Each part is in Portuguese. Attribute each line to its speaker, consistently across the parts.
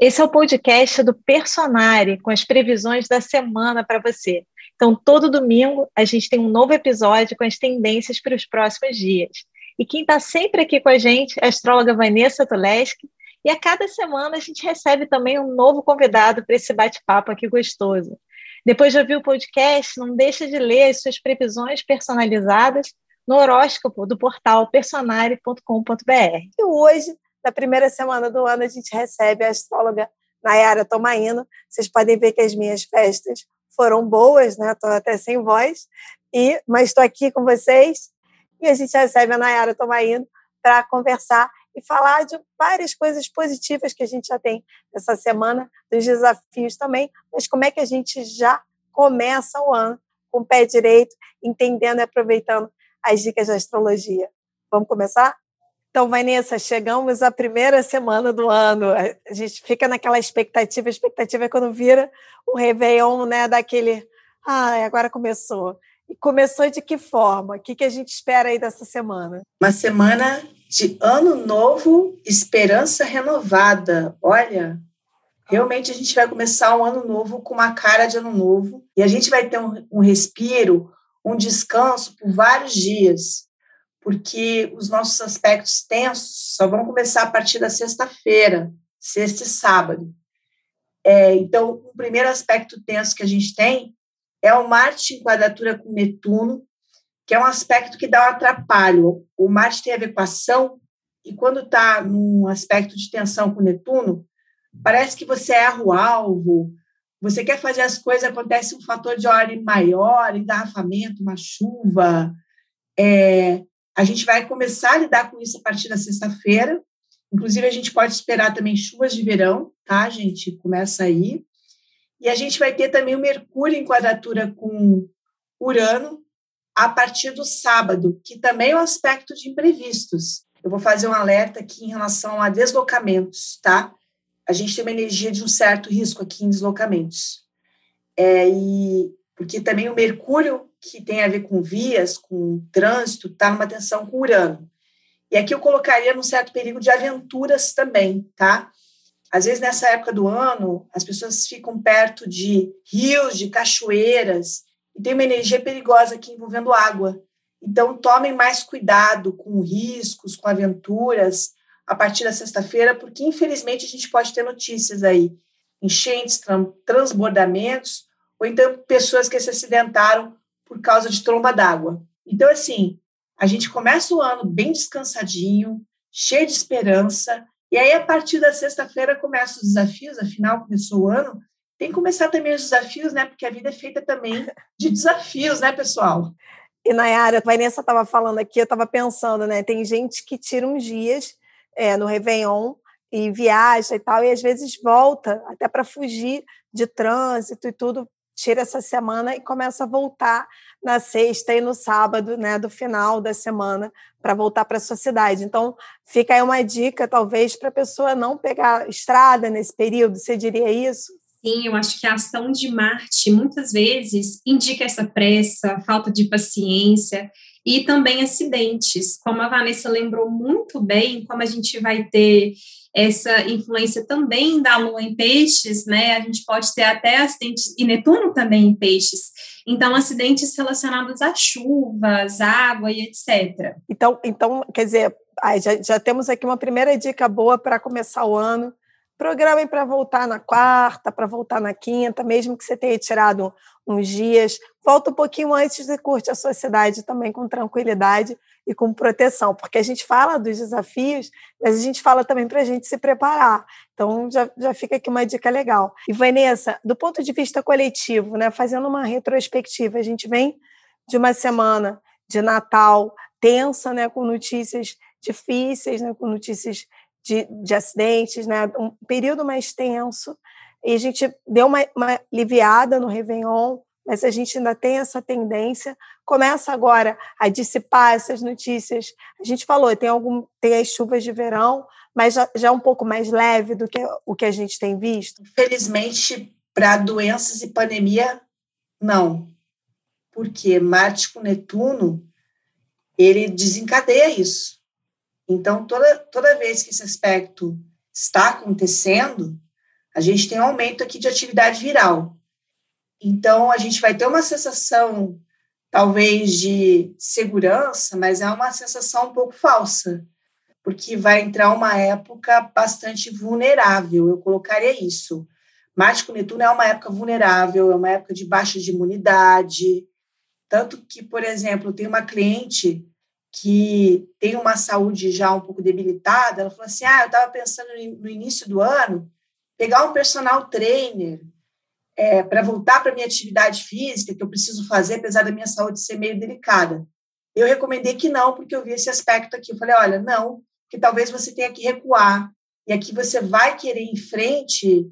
Speaker 1: Esse é o podcast do Personare, com as previsões da semana para você. Então, todo domingo a gente tem um novo episódio com as tendências para os próximos dias. E quem está sempre aqui com a gente é a astróloga Vanessa Tuleski. E a cada semana a gente recebe também um novo convidado para esse bate-papo aqui gostoso. Depois de ouvir o podcast, não deixe de ler as suas previsões personalizadas no horóscopo do portal personare.com.br.
Speaker 2: E hoje, na primeira semana do ano, a gente recebe a astróloga Nayara Tomaino. Vocês podem ver que as minhas festas foram boas, né? Estou até sem voz, e, mas estou aqui com vocês e a gente recebe a Nayara Tomaino para conversar e falar de várias coisas positivas que a gente já tem essa semana, dos desafios também, mas como é que a gente já começa o ano com o pé direito, entendendo e aproveitando as dicas da astrologia. Vamos começar? Então, Vanessa, chegamos à primeira semana do ano. A gente fica naquela expectativa, a expectativa é quando vira o Réveillon, né? Daquele, ah, agora começou. E começou de que forma? O que, que a gente espera aí dessa semana?
Speaker 3: Uma semana de ano novo, esperança renovada. Olha, realmente a gente vai começar um ano novo com uma cara de ano novo e a gente vai ter um, um respiro, um descanso por vários dias, porque os nossos aspectos tensos só vão começar a partir da sexta-feira, sexta e sábado. É, então, o primeiro aspecto tenso que a gente tem é o Marte em quadratura com Netuno, que é um aspecto que dá um atrapalho. O Marte tem a ver com ação, e quando está num aspecto de tensão com Netuno, parece que você erra o alvo, você quer fazer as coisas, acontece um fator de ordem maior, engarrafamento, uma chuva. É, a gente vai começar a lidar com isso a partir da sexta-feira. Inclusive, a gente pode esperar também chuvas de verão, tá, gente? Começa aí. E a gente vai ter também o Mercúrio em quadratura com Urano a partir do sábado, que também é um aspecto de imprevistos. Eu vou fazer um alerta aqui em relação a deslocamentos, tá? a gente tem uma energia de um certo risco aqui em deslocamentos. É, e porque também o Mercúrio, que tem a ver com vias, com trânsito, está numa tensão com Urano. E aqui eu colocaria num certo perigo de aventuras também, tá? Às vezes, nessa época do ano, as pessoas ficam perto de rios, de cachoeiras, e tem uma energia perigosa aqui envolvendo água. Então, tomem mais cuidado com riscos, com aventuras, a partir da sexta-feira, porque infelizmente a gente pode ter notícias aí, enchentes, transbordamentos, ou então pessoas que se acidentaram por causa de tromba d'água. Então, assim, a gente começa o ano bem descansadinho, cheio de esperança, e aí a partir da sexta-feira começam os desafios, afinal começou o ano, tem que começar também os desafios, né? Porque a vida é feita também de desafios, né, pessoal?
Speaker 2: E Nayara, a Vanessa estava falando aqui, eu estava pensando, né? Tem gente que tira uns dias é, no Réveillon e viaja e tal, e às vezes volta até para fugir de trânsito e tudo, tira essa semana e começa a voltar na sexta e no sábado, né, do final da semana, para voltar para sua cidade. Então, fica aí uma dica, talvez, para a pessoa não pegar estrada nesse período, você diria isso?
Speaker 4: Sim, eu acho que a ação de Marte muitas vezes indica essa pressa, falta de paciência e também acidentes. Como a Vanessa lembrou muito bem, como a gente vai ter essa influência também da lua em peixes, né? A gente pode ter até acidentes, e Netuno também em peixes. Então, acidentes relacionados a chuvas, água e etc.
Speaker 2: Então, então quer dizer, já, já temos aqui uma primeira dica boa para começar o ano. Programem para voltar na quarta, para voltar na quinta, mesmo que você tenha tirado uns dias. Volta um pouquinho antes e curte a sua cidade também com tranquilidade e com proteção, porque a gente fala dos desafios, mas a gente fala também para a gente se preparar. Então, já, já fica aqui uma dica legal. E, Vanessa, do ponto de vista coletivo, né, fazendo uma retrospectiva, a gente vem de uma semana de Natal tensa, né, com notícias difíceis, né, com notícias de, de acidentes, né? um período mais tenso, e a gente deu uma, uma aliviada no Réveillon, mas a gente ainda tem essa tendência. Começa agora a dissipar essas notícias. A gente falou, tem algum, tem as chuvas de verão, mas já, já é um pouco mais leve do que o que a gente tem visto.
Speaker 3: Infelizmente, para doenças e pandemia, não. Porque Marte com Netuno, ele desencadeia isso. Então, toda, toda vez que esse aspecto está acontecendo, a gente tem um aumento aqui de atividade viral. Então, a gente vai ter uma sensação, talvez, de segurança, mas é uma sensação um pouco falsa, porque vai entrar uma época bastante vulnerável, eu colocaria isso. Marte com Netuno é uma época vulnerável, é uma época de baixa de imunidade, tanto que, por exemplo, tem uma cliente que tem uma saúde já um pouco debilitada, ela falou assim: ah, eu estava pensando no início do ano pegar um personal trainer é, para voltar para minha atividade física que eu preciso fazer, apesar da minha saúde ser meio delicada. Eu recomendei que não, porque eu vi esse aspecto aqui. Eu falei: olha, não, que talvez você tenha que recuar e aqui você vai querer ir em frente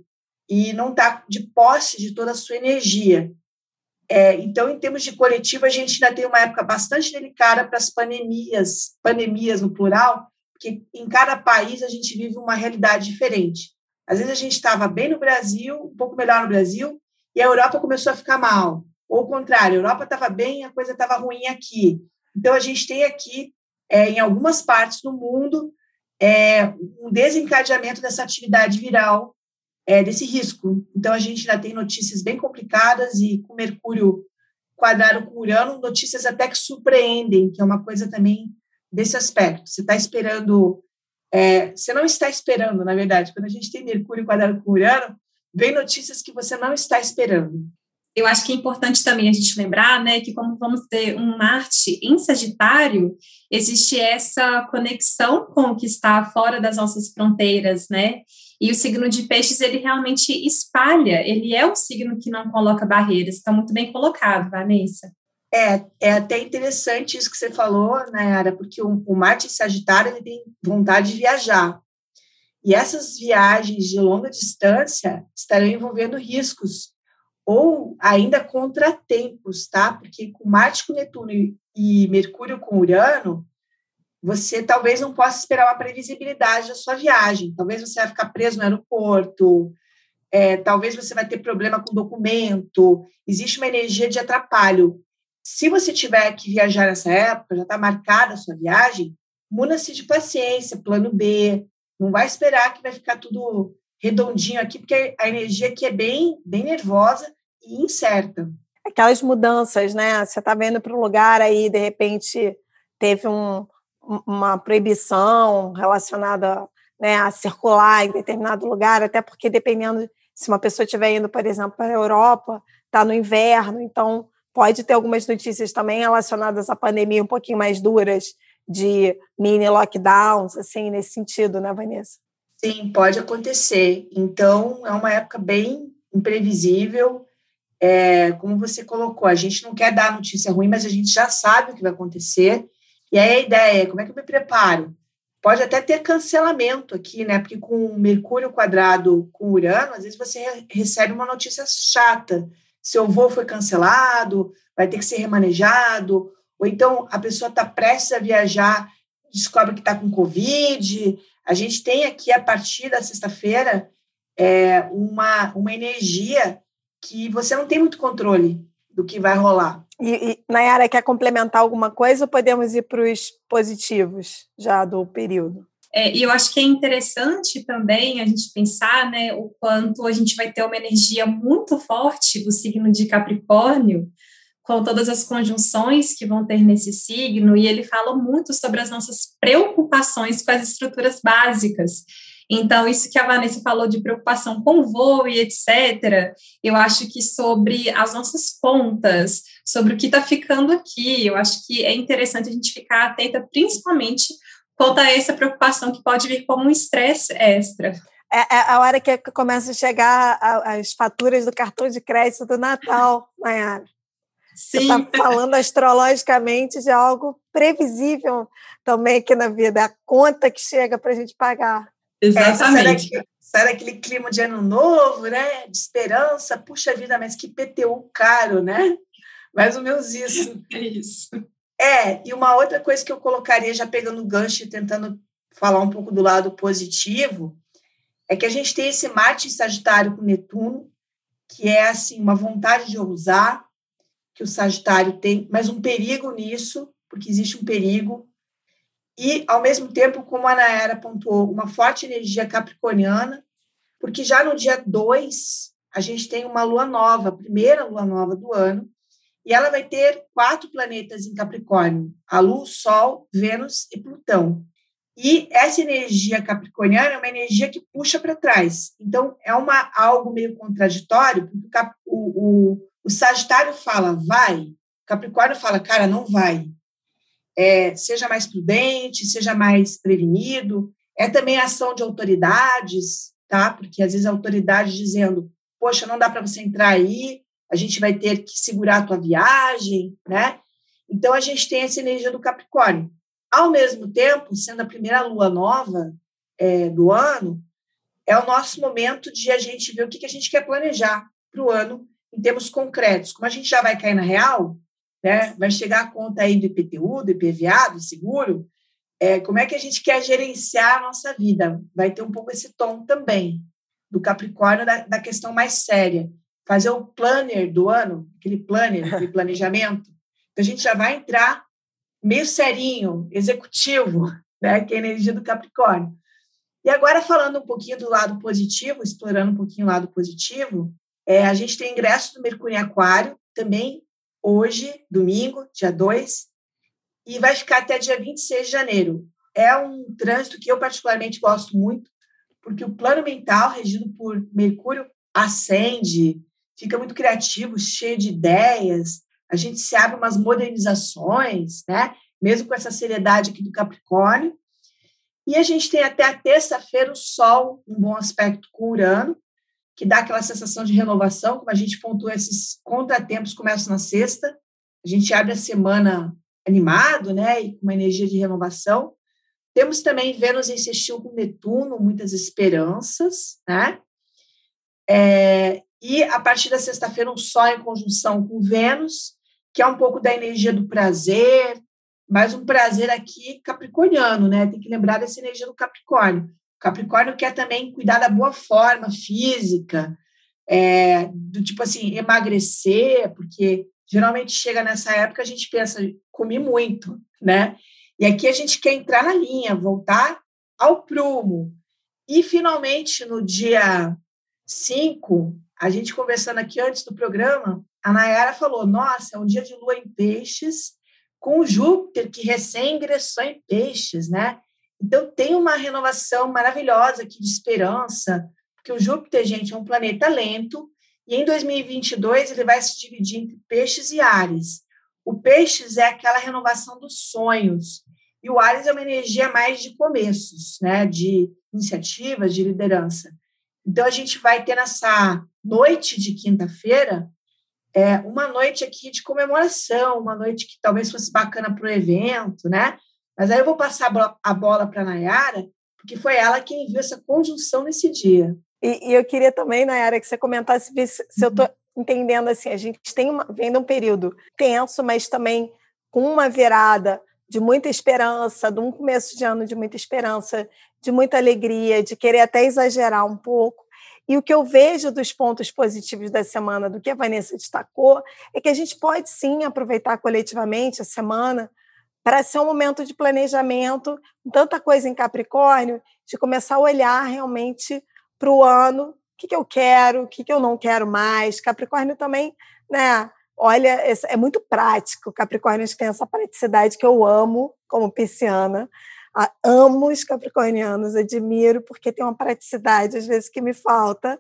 Speaker 3: e não está de posse de toda a sua energia. É, então, em termos de coletivo, a gente ainda tem uma época bastante delicada para as pandemias, pandemias no plural, porque em cada país a gente vive uma realidade diferente. Às vezes a gente estava bem no Brasil, um pouco melhor no Brasil, e a Europa começou a ficar mal. Ou o contrário, a Europa estava bem, a coisa estava ruim aqui. Então, a gente tem aqui, é, em algumas partes do mundo, é, um desencadeamento dessa atividade viral é, desse risco. Então, a gente ainda tem notícias bem complicadas e com Mercúrio quadrado com Urano, notícias até que surpreendem, que é uma coisa também desse aspecto. Você está esperando, é, você não está esperando, na verdade, quando a gente tem Mercúrio quadrado com Urano, vem notícias que você não está esperando.
Speaker 4: Eu acho que é importante também a gente lembrar, né, que como vamos ter um Marte em Sagitário, existe essa conexão com o que está fora das nossas fronteiras, né? E o signo de peixes, ele realmente espalha, ele é um signo que não coloca barreiras. Está muito bem colocado, Vanessa.
Speaker 3: É, é até interessante isso que você falou, Nayara, porque o, o Marte Sagitário ele tem vontade de viajar. E essas viagens de longa distância estarão envolvendo riscos ou ainda contratempos, tá? Porque com Marte com Netuno e Mercúrio com Urano, você talvez não possa esperar uma previsibilidade da sua viagem. Talvez você vai ficar preso no aeroporto, é, talvez você vai ter problema com documento, existe uma energia de atrapalho. Se você tiver que viajar nessa época, já está marcada a sua viagem, muna-se de paciência, plano B, não vai esperar que vai ficar tudo redondinho aqui, porque a energia aqui é bem, bem nervosa e incerta.
Speaker 2: Aquelas mudanças, né? Você está vendo para um lugar aí, de repente, teve um, uma proibição relacionada né, a circular em determinado lugar, até porque dependendo se uma pessoa estiver indo, por exemplo, para a Europa, está no inverno, então pode ter algumas notícias também relacionadas à pandemia um pouquinho mais duras, de mini lockdowns, assim, nesse sentido, né, Vanessa?
Speaker 3: Sim, pode acontecer. Então, é uma época bem imprevisível. É, como você colocou, a gente não quer dar notícia ruim, mas a gente já sabe o que vai acontecer. E aí a ideia é como é que eu me preparo? Pode até ter cancelamento aqui, né? Porque com Mercúrio quadrado com Urano, às vezes você recebe uma notícia chata. Seu voo foi cancelado, vai ter que ser remanejado, ou então a pessoa está prestes a viajar, descobre que está com Covid. A gente tem aqui, a partir da sexta-feira, é, uma, uma energia que você não tem muito controle do que vai rolar.
Speaker 2: E, e Nayara, quer complementar alguma coisa ou podemos ir para os positivos já do período?
Speaker 4: É, e eu acho que é interessante também a gente pensar né, o quanto a gente vai ter uma energia muito forte do signo de Capricórnio, com todas as conjunções que vão ter nesse signo, e ele fala muito sobre as nossas preocupações com as estruturas básicas. Então, isso que a Vanessa falou de preocupação com o voo e etc., eu acho que sobre as nossas contas, sobre o que está ficando aqui, eu acho que é interessante a gente ficar atenta, principalmente quanto a essa preocupação que pode vir como um estresse extra.
Speaker 2: É, é, a hora que começa a chegar as faturas do cartão de crédito do Natal, Mayara. Sim. Você está falando astrologicamente de algo previsível também aqui na vida, a conta que chega para a gente pagar.
Speaker 4: Exatamente.
Speaker 3: É, sai, aquele clima de ano novo, né? De esperança. Puxa vida, mas que PTU caro, né? Mais ou menos isso.
Speaker 4: É isso.
Speaker 3: É, e uma outra coisa que eu colocaria, já pegando o gancho e tentando falar um pouco do lado positivo, é que a gente tem esse Marte em Sagitário com Netuno, que é assim uma vontade de ousar, que o Sagitário tem, mas um perigo nisso, porque existe um perigo. E, ao mesmo tempo, como a Nayara pontuou, uma forte energia capricorniana, Porque já no dia 2, a gente tem uma lua nova, a primeira lua nova do ano, e ela vai ter quatro planetas em Capricórnio: a Lua, Sol, Vênus e Plutão. E essa energia capricorniana é uma energia que puxa para trás. Então, é uma, algo meio contraditório, porque o, o, o Sagitário fala, vai, Capricórnio fala, cara, não vai. É, seja mais prudente, seja mais prevenido. É também ação de autoridades, tá? Porque às vezes a autoridade dizendo, poxa, não dá para você entrar aí, a gente vai ter que segurar a tua viagem, né? Então, a gente tem essa energia do Capricórnio. Ao mesmo tempo, sendo a primeira lua nova é, do ano, é o nosso momento de a gente ver o que, que a gente quer planejar para o ano em termos concretos. Como a gente já vai cair na real, né, vai chegar a conta aí do IPTU, do IPVA, do seguro, é, como é que a gente quer gerenciar a nossa vida? Vai ter um pouco esse tom também, do Capricórnio, da, da questão mais séria. Fazer o planner do ano, aquele planner, aquele planejamento. Então, a gente já vai entrar meio serinho, executivo, né, que é a energia do Capricórnio. E agora, falando um pouquinho do lado positivo, explorando um pouquinho o lado positivo, é, a gente tem ingresso do Mercúrio em Aquário, também hoje, domingo, dia 2, e vai ficar até dia 26 de janeiro. É um trânsito que eu particularmente gosto muito, porque o plano mental, regido por Mercúrio, acende, fica muito criativo, cheio de ideias, a gente se abre umas modernizações, né? mesmo com essa seriedade aqui do Capricórnio. E a gente tem até a terça-feira o Sol, um bom aspecto com Urano, que dá aquela sensação de renovação, como a gente pontua esses contratempos começam na sexta, a gente abre a semana animado, né, e com uma energia de renovação. Temos também Vênus em sextil com Netuno, muitas esperanças, né? É, e a partir da sexta-feira, um Sol em conjunção com Vênus, que é um pouco da energia do prazer, mas um prazer aqui capricorniano, né? Tem que lembrar dessa energia do Capricórnio. O Capricórnio quer também cuidar da boa forma física, é, do tipo assim, emagrecer, porque geralmente chega nessa época a gente pensa, comi muito, né? E aqui a gente quer entrar na linha, voltar ao prumo. E finalmente, no dia 5, a gente conversando aqui antes do programa, a Nayara falou: Nossa, é um dia de lua em peixes, com Júpiter que recém ingressou em peixes, né? Então tem uma renovação maravilhosa aqui de esperança, porque o Júpiter, gente, é um planeta lento, e em 2022 ele vai se dividir entre peixes e Ares. O peixes é aquela renovação dos sonhos, e o Ares é uma energia mais de começos, né? De iniciativas, de liderança. Então a gente vai ter nessa noite de quinta-feira é, uma noite aqui de comemoração, uma noite que talvez fosse bacana para o evento, né? Mas aí eu vou passar a bola para a Nayara, porque foi ela quem viu essa conjunção nesse dia.
Speaker 2: E, e eu queria também, Nayara, que você comentasse se, se eu estou uhum. entendendo assim, a gente tem uma, vem de um período tenso, mas também com uma virada de muita esperança, de um começo de ano de muita esperança, de muita alegria, de querer até exagerar um pouco. E o que eu vejo dos pontos positivos da semana, do que a Vanessa destacou, é que a gente pode sim aproveitar coletivamente a semana para ser um momento de planejamento, tanta coisa em Capricórnio, de começar a olhar realmente para o ano, o que, que eu quero, o que, que eu não quero mais. Capricórnio também, né? Olha, é muito prático. Capricórnio tem essa praticidade que eu amo como pisciana amo os capricornianos, admiro, porque tem uma praticidade, às vezes, que me falta.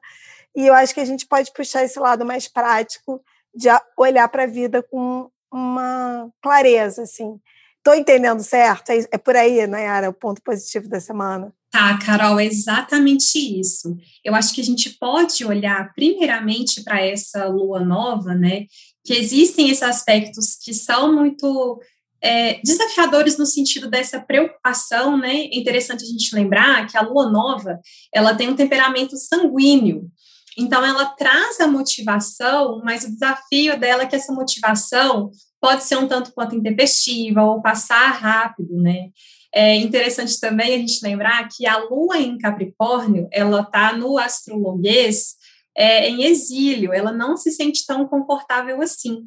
Speaker 2: E eu acho que a gente pode puxar esse lado mais prático de olhar para a vida com uma clareza, assim. Estou entendendo certo? É, é por aí, Nayara, o ponto positivo da semana?
Speaker 4: Tá, Carol, é exatamente isso. Eu acho que a gente pode olhar primeiramente para essa lua nova, né? Que existem esses aspectos que são muito é, desafiadores no sentido dessa preocupação, né? É interessante a gente lembrar que a lua nova ela tem um temperamento sanguíneo, então ela traz a motivação, mas o desafio dela é que essa motivação pode ser um tanto quanto intempestiva ou passar rápido, né? É interessante também a gente lembrar que a lua em Capricórnio ela está no astrologuês é, em exílio, ela não se sente tão confortável assim.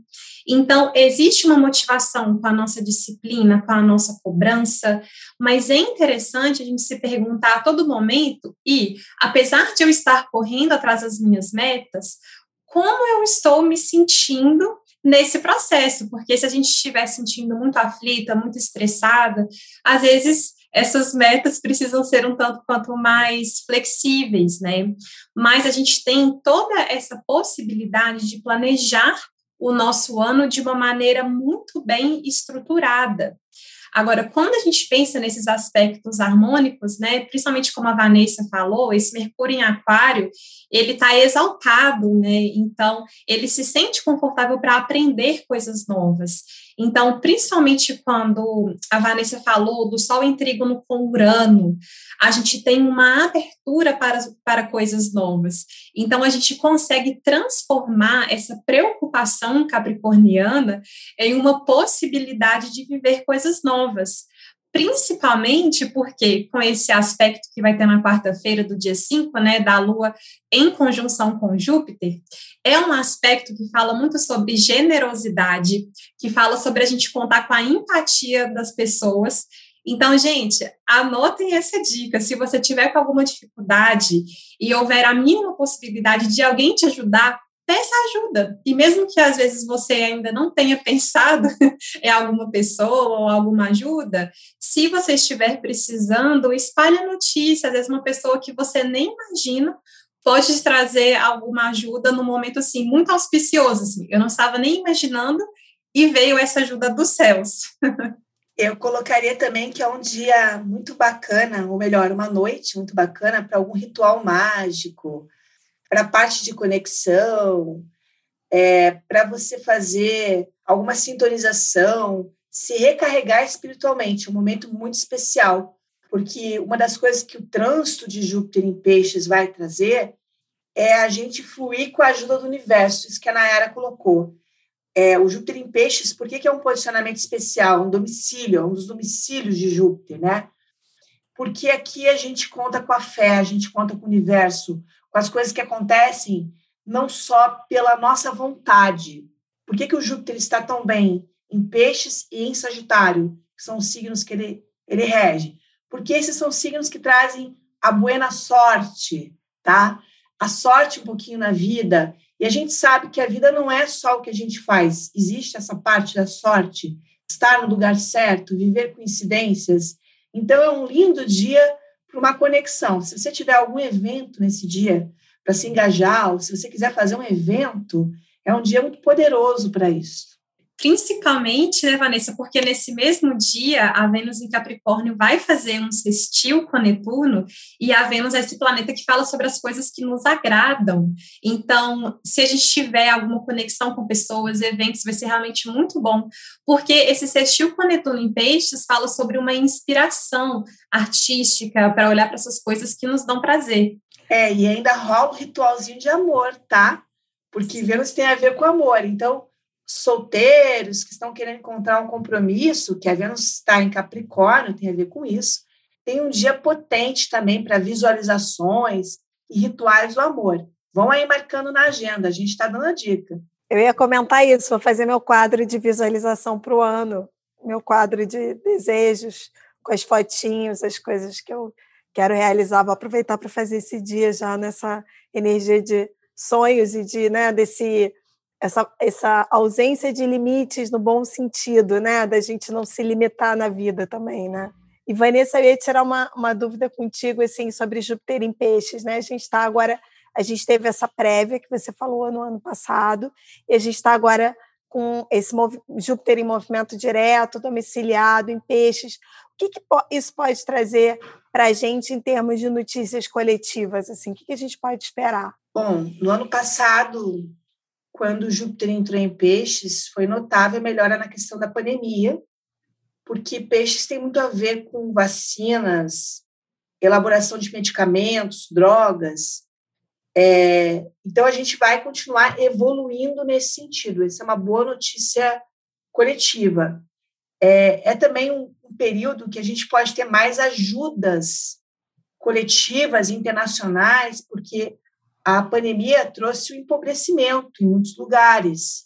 Speaker 4: Então, existe uma motivação com a nossa disciplina, com a nossa cobrança, mas é interessante a gente se perguntar a todo momento, e apesar de eu estar correndo atrás das minhas metas, como eu estou me sentindo nesse processo, porque se a gente estiver sentindo muito aflita, muito estressada, às vezes essas metas precisam ser um tanto quanto mais flexíveis, né? Mas a gente tem toda essa possibilidade de planejar o nosso ano de uma maneira muito bem estruturada. Agora, quando a gente pensa nesses aspectos harmônicos, né, principalmente como a Vanessa falou, esse Mercúrio em Aquário, ele está exaltado, né? Então, ele se sente confortável para aprender coisas novas. Então, principalmente quando a Vanessa falou do Sol em trígono com Urano, a gente tem uma abertura para, para coisas novas. Então, a gente consegue transformar essa preocupação capricorniana em uma possibilidade de viver coisas novas principalmente porque com esse aspecto que vai ter na quarta-feira do dia 5, né, da Lua em conjunção com Júpiter, é um aspecto que fala muito sobre generosidade, que fala sobre a gente contar com a empatia das pessoas. Então, gente, anotem essa dica. Se você tiver com alguma dificuldade e houver a mínima possibilidade de alguém te ajudar, peça ajuda. E mesmo que às vezes você ainda não tenha pensado em alguma pessoa ou alguma ajuda, se você estiver precisando, espalhe a notícia. Às vezes uma pessoa que você nem imagina pode te trazer alguma ajuda no momento assim muito auspicioso. Assim. Eu não estava nem imaginando e veio essa ajuda dos céus.
Speaker 3: Eu colocaria também que é um dia muito bacana, ou melhor, uma noite muito bacana para algum ritual mágico, para a parte de conexão, é, para você fazer alguma sintonização, se recarregar espiritualmente, um momento muito especial, porque uma das coisas que o trânsito de Júpiter em Peixes vai trazer é a gente fluir com a ajuda do universo, isso que a Nayara colocou. É, o Júpiter em Peixes, por que, que é um posicionamento especial, um domicílio, é um dos domicílios de Júpiter, né? Porque aqui a gente conta com a fé, a gente conta com o universo, com as coisas que acontecem não só pela nossa vontade. Por que, que o Júpiter está tão bem em Peixes e em Sagitário, que são os signos que ele, ele rege? Porque esses são signos que trazem a buena sorte, tá? A sorte um pouquinho na vida. E a gente sabe que a vida não é só o que a gente faz, existe essa parte da sorte, estar no lugar certo, viver coincidências. Então, é um lindo dia para uma conexão. Se você tiver algum evento nesse dia para se engajar, ou se você quiser fazer um evento, é um dia muito poderoso para isso.
Speaker 4: Principalmente, né, Vanessa, porque nesse mesmo dia a Vênus em Capricórnio vai fazer um sextil com Netuno, e a Vênus é esse planeta que fala sobre as coisas que nos agradam. Então, se a gente tiver alguma conexão com pessoas, eventos, vai ser realmente muito bom, porque esse sextil com Netuno em Peixes fala sobre uma inspiração artística para olhar para essas coisas que nos dão prazer.
Speaker 3: É, e ainda rola um ritualzinho de amor, tá? Porque Vênus tem a ver com amor. Então, solteiros que estão querendo encontrar um compromisso, que a Vênus está em Capricórnio, tem a ver com isso. Tem um dia potente também para visualizações e rituais do amor. Vão aí marcando na agenda, a gente está dando a dica.
Speaker 2: Eu ia comentar isso, vou fazer meu quadro de visualização para o ano, meu quadro de desejos, com as fotinhos, as coisas que eu quero realizar. Vou aproveitar para fazer esse dia já nessa energia de sonhos e de né, desse essa, essa ausência de limites no bom sentido, né? Da gente não se limitar na vida também, né? E Vanessa, eu ia tirar uma, uma dúvida contigo assim sobre Júpiter em peixes, né? A gente está agora, a gente teve essa prévia que você falou no ano passado, e a gente está agora com esse Júpiter em movimento direto, domiciliado em peixes. O que, que isso pode trazer para a gente em termos de notícias coletivas? Assim, o que, que a gente pode esperar?
Speaker 3: Bom, no ano passado quando Júpiter entrou em peixes, foi notável a melhora na questão da pandemia, porque peixes tem muito a ver com vacinas, elaboração de medicamentos, drogas. É, então, a gente vai continuar evoluindo nesse sentido. Essa é uma boa notícia coletiva. É, é também um, um período que a gente pode ter mais ajudas coletivas internacionais, porque a pandemia trouxe o empobrecimento em muitos lugares.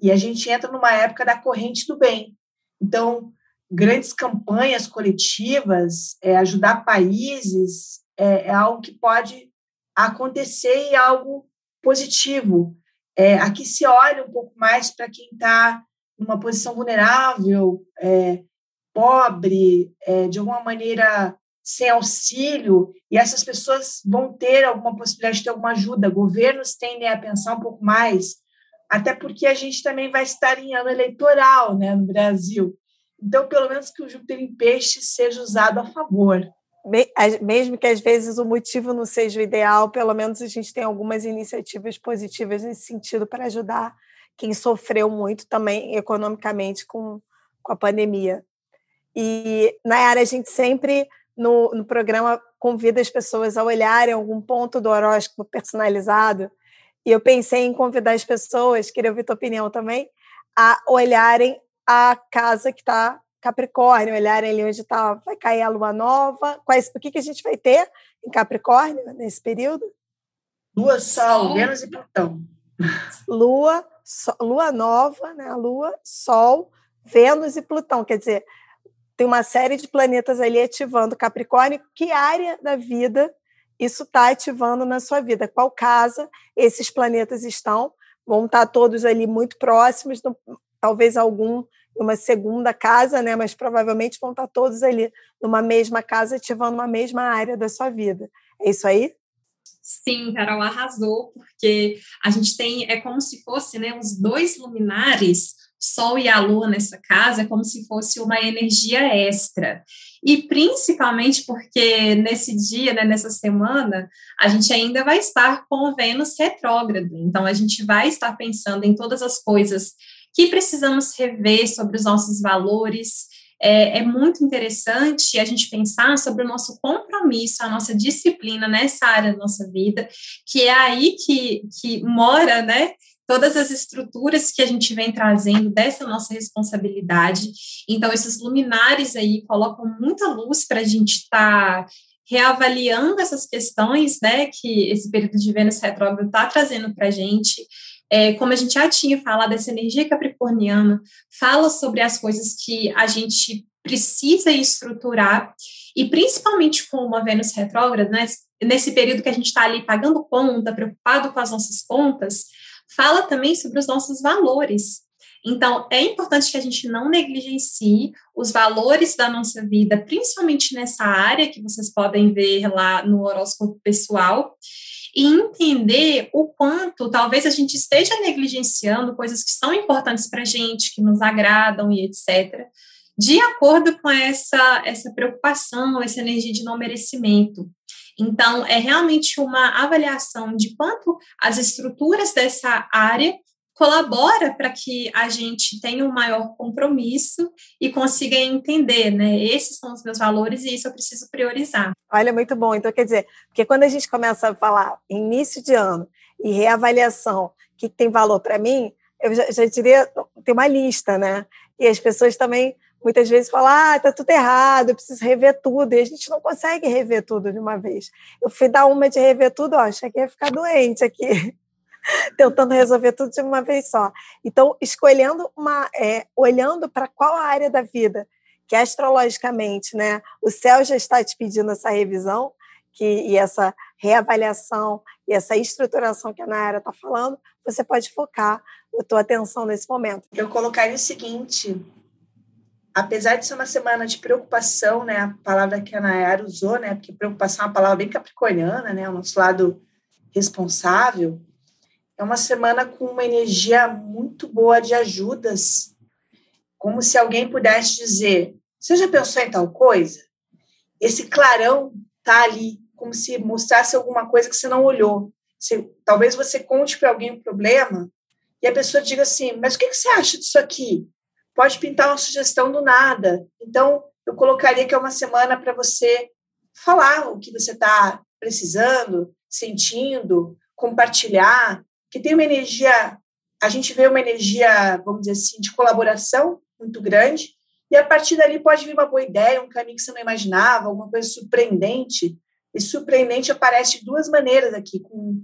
Speaker 3: E a gente entra numa época da corrente do bem. Então, grandes campanhas coletivas, é, ajudar países, é, é, algo que pode acontecer e é algo positivo. É, aqui se olha um pouco mais para quem está numa posição vulnerável, é, pobre, de alguma maneira sem auxílio, e essas pessoas vão ter alguma possibilidade de ter alguma ajuda. Governos tendem a pensar um pouco mais, até porque a gente também vai estar em ano eleitoral né, no Brasil. Então, pelo menos que o Júpiter em peixe seja usado a favor.
Speaker 2: Mesmo que às vezes o motivo não seja o ideal, pelo menos a gente tem algumas iniciativas positivas nesse sentido para ajudar quem sofreu muito também economicamente com, com a pandemia. E na área a gente sempre no, no programa convida as pessoas a olharem algum ponto do horóscopo personalizado. E eu pensei em convidar as pessoas, queria ouvir tua opinião também, a olharem a casa que está Capricórnio, olharem ali onde tá, vai cair a lua nova. Quais, o que, que a gente vai ter em Capricórnio nesse período?
Speaker 3: Lua, Sol, Vênus e Plutão.
Speaker 2: Lua, lua nova, né? Lua, Sol, Vênus e Plutão. Quer dizer, tem uma série de planetas ali ativando Capricórnio. Que área da vida isso está ativando na sua vida? Qual casa esses planetas estão? Vão estar tá todos ali muito próximos, talvez algum uma segunda casa, né? Mas provavelmente vão estar tá todos ali numa mesma casa, ativando uma mesma área da sua vida. É isso aí?
Speaker 4: Sim, Carol arrasou, porque a gente tem, é como se fosse, né, os dois luminares, Sol e a Lua nessa casa, é como se fosse uma energia extra. E principalmente porque nesse dia, né, nessa semana, a gente ainda vai estar com Vênus retrógrado. Então, a gente vai estar pensando em todas as coisas que precisamos rever sobre os nossos valores, é, é, muito interessante a gente pensar sobre o nosso compromisso, a nossa disciplina nessa área da nossa vida, que é aí que, que mora, né? Todas as estruturas que a gente vem trazendo dessa nossa responsabilidade. Então, esses luminares aí colocam muita luz para a gente estar tá reavaliando essas questões, né, que esse período de Vênus retrógrado está trazendo para a gente, é, como a gente já tinha falado, essa energia capricorniana fala sobre as coisas que a gente precisa estruturar, e principalmente com uma Vênus retrógrada, né, nesse período que a gente está ali pagando conta, preocupado com as nossas contas, fala também sobre os nossos valores. Então, é importante que a gente não negligencie os valores da nossa vida, principalmente nessa área que vocês podem ver lá no horóscopo pessoal, e entender o quanto talvez a gente esteja negligenciando coisas que são importantes para a gente, que nos agradam e etc., de acordo com essa, essa preocupação, essa energia de não merecimento. Então, é realmente uma avaliação de quanto as estruturas dessa área colabora para que a gente tenha um maior compromisso e consiga entender, né? Esses são os meus valores e isso eu preciso priorizar.
Speaker 2: Olha, muito bom. Então, quer dizer, porque quando a gente começa a falar início de ano e reavaliação, o que tem valor para mim, eu já, já diria, tem uma lista, né? E as pessoas também muitas vezes falam, ah, tá tudo errado, eu preciso rever tudo, e a gente não consegue rever tudo de uma vez. Eu fui dar uma de rever tudo, ó, achei que ia ficar doente aqui. tentando resolver tudo de uma vez só. Então, escolhendo uma, é, olhando para qual área da vida que astrologicamente, né, o céu já está te pedindo essa revisão, que e essa reavaliação e essa estruturação que a Nayara está falando, você pode focar a tua atenção nesse momento.
Speaker 3: Eu colocaria o seguinte, apesar de ser uma semana de preocupação, né, a palavra que a Nayara usou, né, porque preocupação é uma palavra bem capricorniana, né, o nosso lado responsável, é uma semana com uma energia muito boa de ajudas, como se alguém pudesse dizer: Você já pensou em tal coisa? Esse clarão tá ali, como se mostrasse alguma coisa que você não olhou. Talvez você conte para alguém um problema e a pessoa diga assim: Mas o que, que você acha disso aqui? Pode pintar uma sugestão do nada. Então, eu colocaria que é uma semana para você falar o que você está precisando, sentindo, compartilhar, que tem uma energia, a gente vê uma energia, vamos dizer assim, de colaboração muito grande, e a partir dali pode vir uma boa ideia, um caminho que você não imaginava, alguma coisa surpreendente. E surpreendente aparece de duas maneiras aqui, com,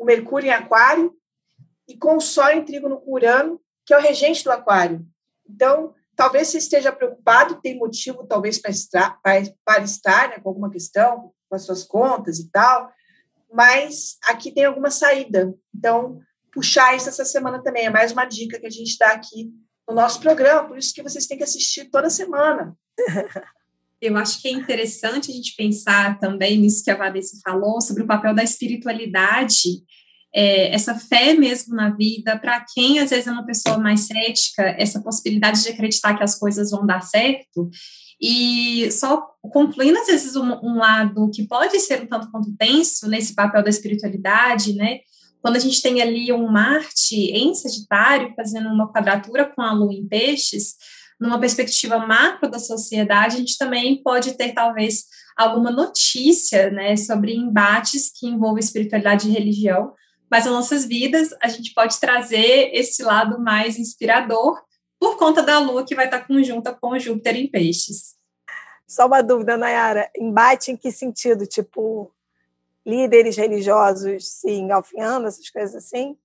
Speaker 3: o Mercúrio em Aquário e com o Sol em Trígono com Urano, que é o regente do Aquário. Então, talvez você esteja preocupado, tem motivo talvez para estar, né, com alguma questão, com as suas contas e tal, mas aqui tem alguma saída. Então, puxar isso essa semana também é mais uma dica que a gente dá aqui no nosso programa, por isso que vocês têm que assistir toda semana.
Speaker 4: Eu acho que é interessante a gente pensar também nisso que a Vanessa falou, sobre o papel da espiritualidade, é, essa fé mesmo na vida, para quem às vezes é uma pessoa mais cética, essa possibilidade de acreditar que as coisas vão dar certo. E só concluindo, às vezes, um, um lado que pode ser um tanto quanto tenso nesse papel da espiritualidade, né? Quando a gente tem ali um Marte em Sagitário fazendo uma quadratura com a Lua em Peixes, numa perspectiva macro da sociedade, a gente também pode ter talvez alguma notícia, né, sobre embates que envolvem espiritualidade e religião, mas nas nossas vidas a gente pode trazer esse lado mais inspirador por conta da Lua que vai estar conjunta com Júpiter em Peixes.
Speaker 2: Só uma dúvida, Nayara, embate em que sentido? Tipo, líderes religiosos se engalfinhando, essas coisas assim?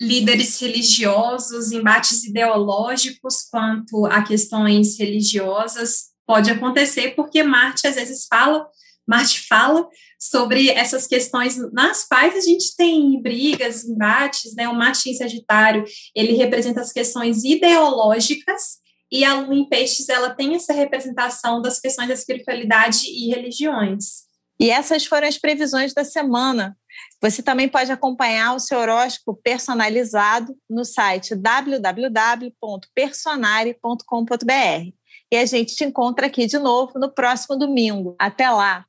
Speaker 4: líderes religiosos, embates ideológicos quanto a questões religiosas pode acontecer porque Marte às vezes fala, Marte fala sobre essas questões nas quais a gente tem brigas, embates, né? O Marte em Sagitário, ele representa as questões ideológicas e a Lua em Peixes, ela tem essa representação das questões da espiritualidade e religiões.
Speaker 1: E essas foram as previsões da semana. Você também pode acompanhar o seu horóscopo personalizado no site www.personare.com.br. E a gente te encontra aqui de novo no próximo domingo. Até lá!